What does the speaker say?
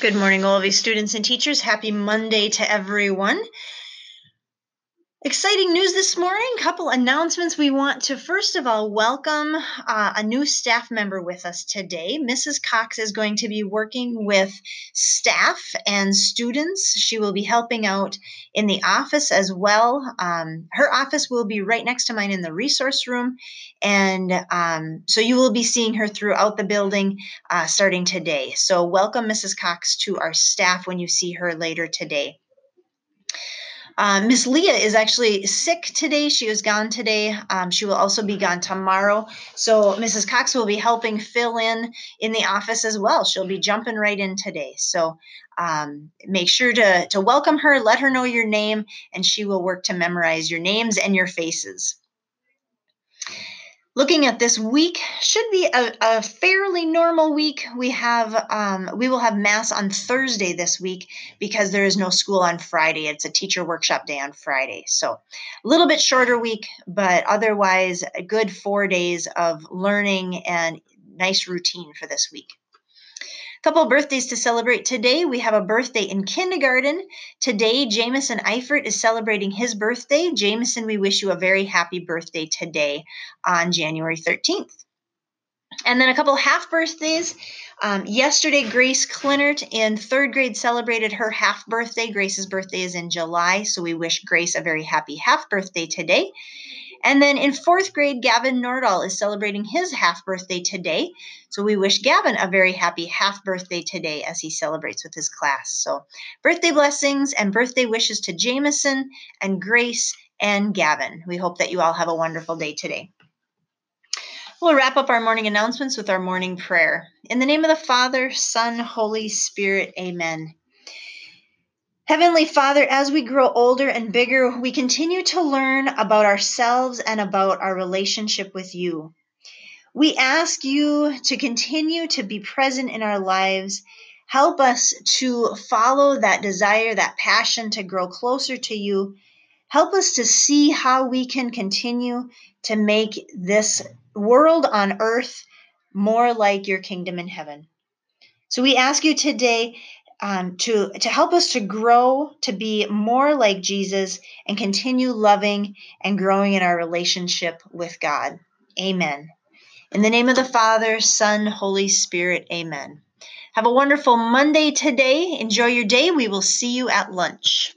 Good morning, all of you students and teachers. Happy Monday to everyone. Exciting news this morning. Couple announcements. We want to first of all welcome uh, a new staff member with us today. Mrs. Cox is going to be working with staff and students. She will be helping out in the office as well. Um, her office will be right next to mine in the resource room, and um, so you will be seeing her throughout the building uh, starting today. So welcome, Mrs. Cox, to our staff when you see her later today. Uh, Miss Leah is actually sick today. She was gone today. Um, she will also be gone tomorrow. So Mrs. Cox will be helping fill in in the office as well. She'll be jumping right in today. So um, make sure to, to welcome her, let her know your name, and she will work to memorize your names and your faces looking at this week should be a, a fairly normal week. We have um, we will have mass on thursday this week because there is no school on friday. It's a teacher workshop day on friday. So a little bit shorter week but otherwise a good four days of learning and nice routine for this week couple birthdays to celebrate today. We have a birthday in kindergarten. Today, Jameson Eifert is celebrating his birthday. Jameson, we wish you a very happy birthday today on January 13th. And then a couple half birthdays. Um, yesterday, Grace Clinert in third grade celebrated her half birthday. Grace's birthday is in July, so we wish Grace a very happy half birthday today. And then in fourth grade, Gavin Nordahl is celebrating his half birthday today. So we wish Gavin a very happy half birthday today as he celebrates with his class. So birthday blessings and birthday wishes to Jameson and Grace and Gavin. We hope that you all have a wonderful day today. We'll wrap up our morning announcements with our morning prayer. In the name of the Father, Son, Holy Spirit, amen. Heavenly Father, as we grow older and bigger, we continue to learn about ourselves and about our relationship with you. We ask you to continue to be present in our lives. Help us to follow that desire, that passion to grow closer to you. Help us to see how we can continue to make this world on earth more like your kingdom in heaven. So we ask you today um, to to help us to grow to be more like Jesus and continue loving and growing in our relationship with God. Amen. In the name of the Father, Son, Holy Spirit. Amen. Have a wonderful Monday today. Enjoy your day. We will see you at lunch.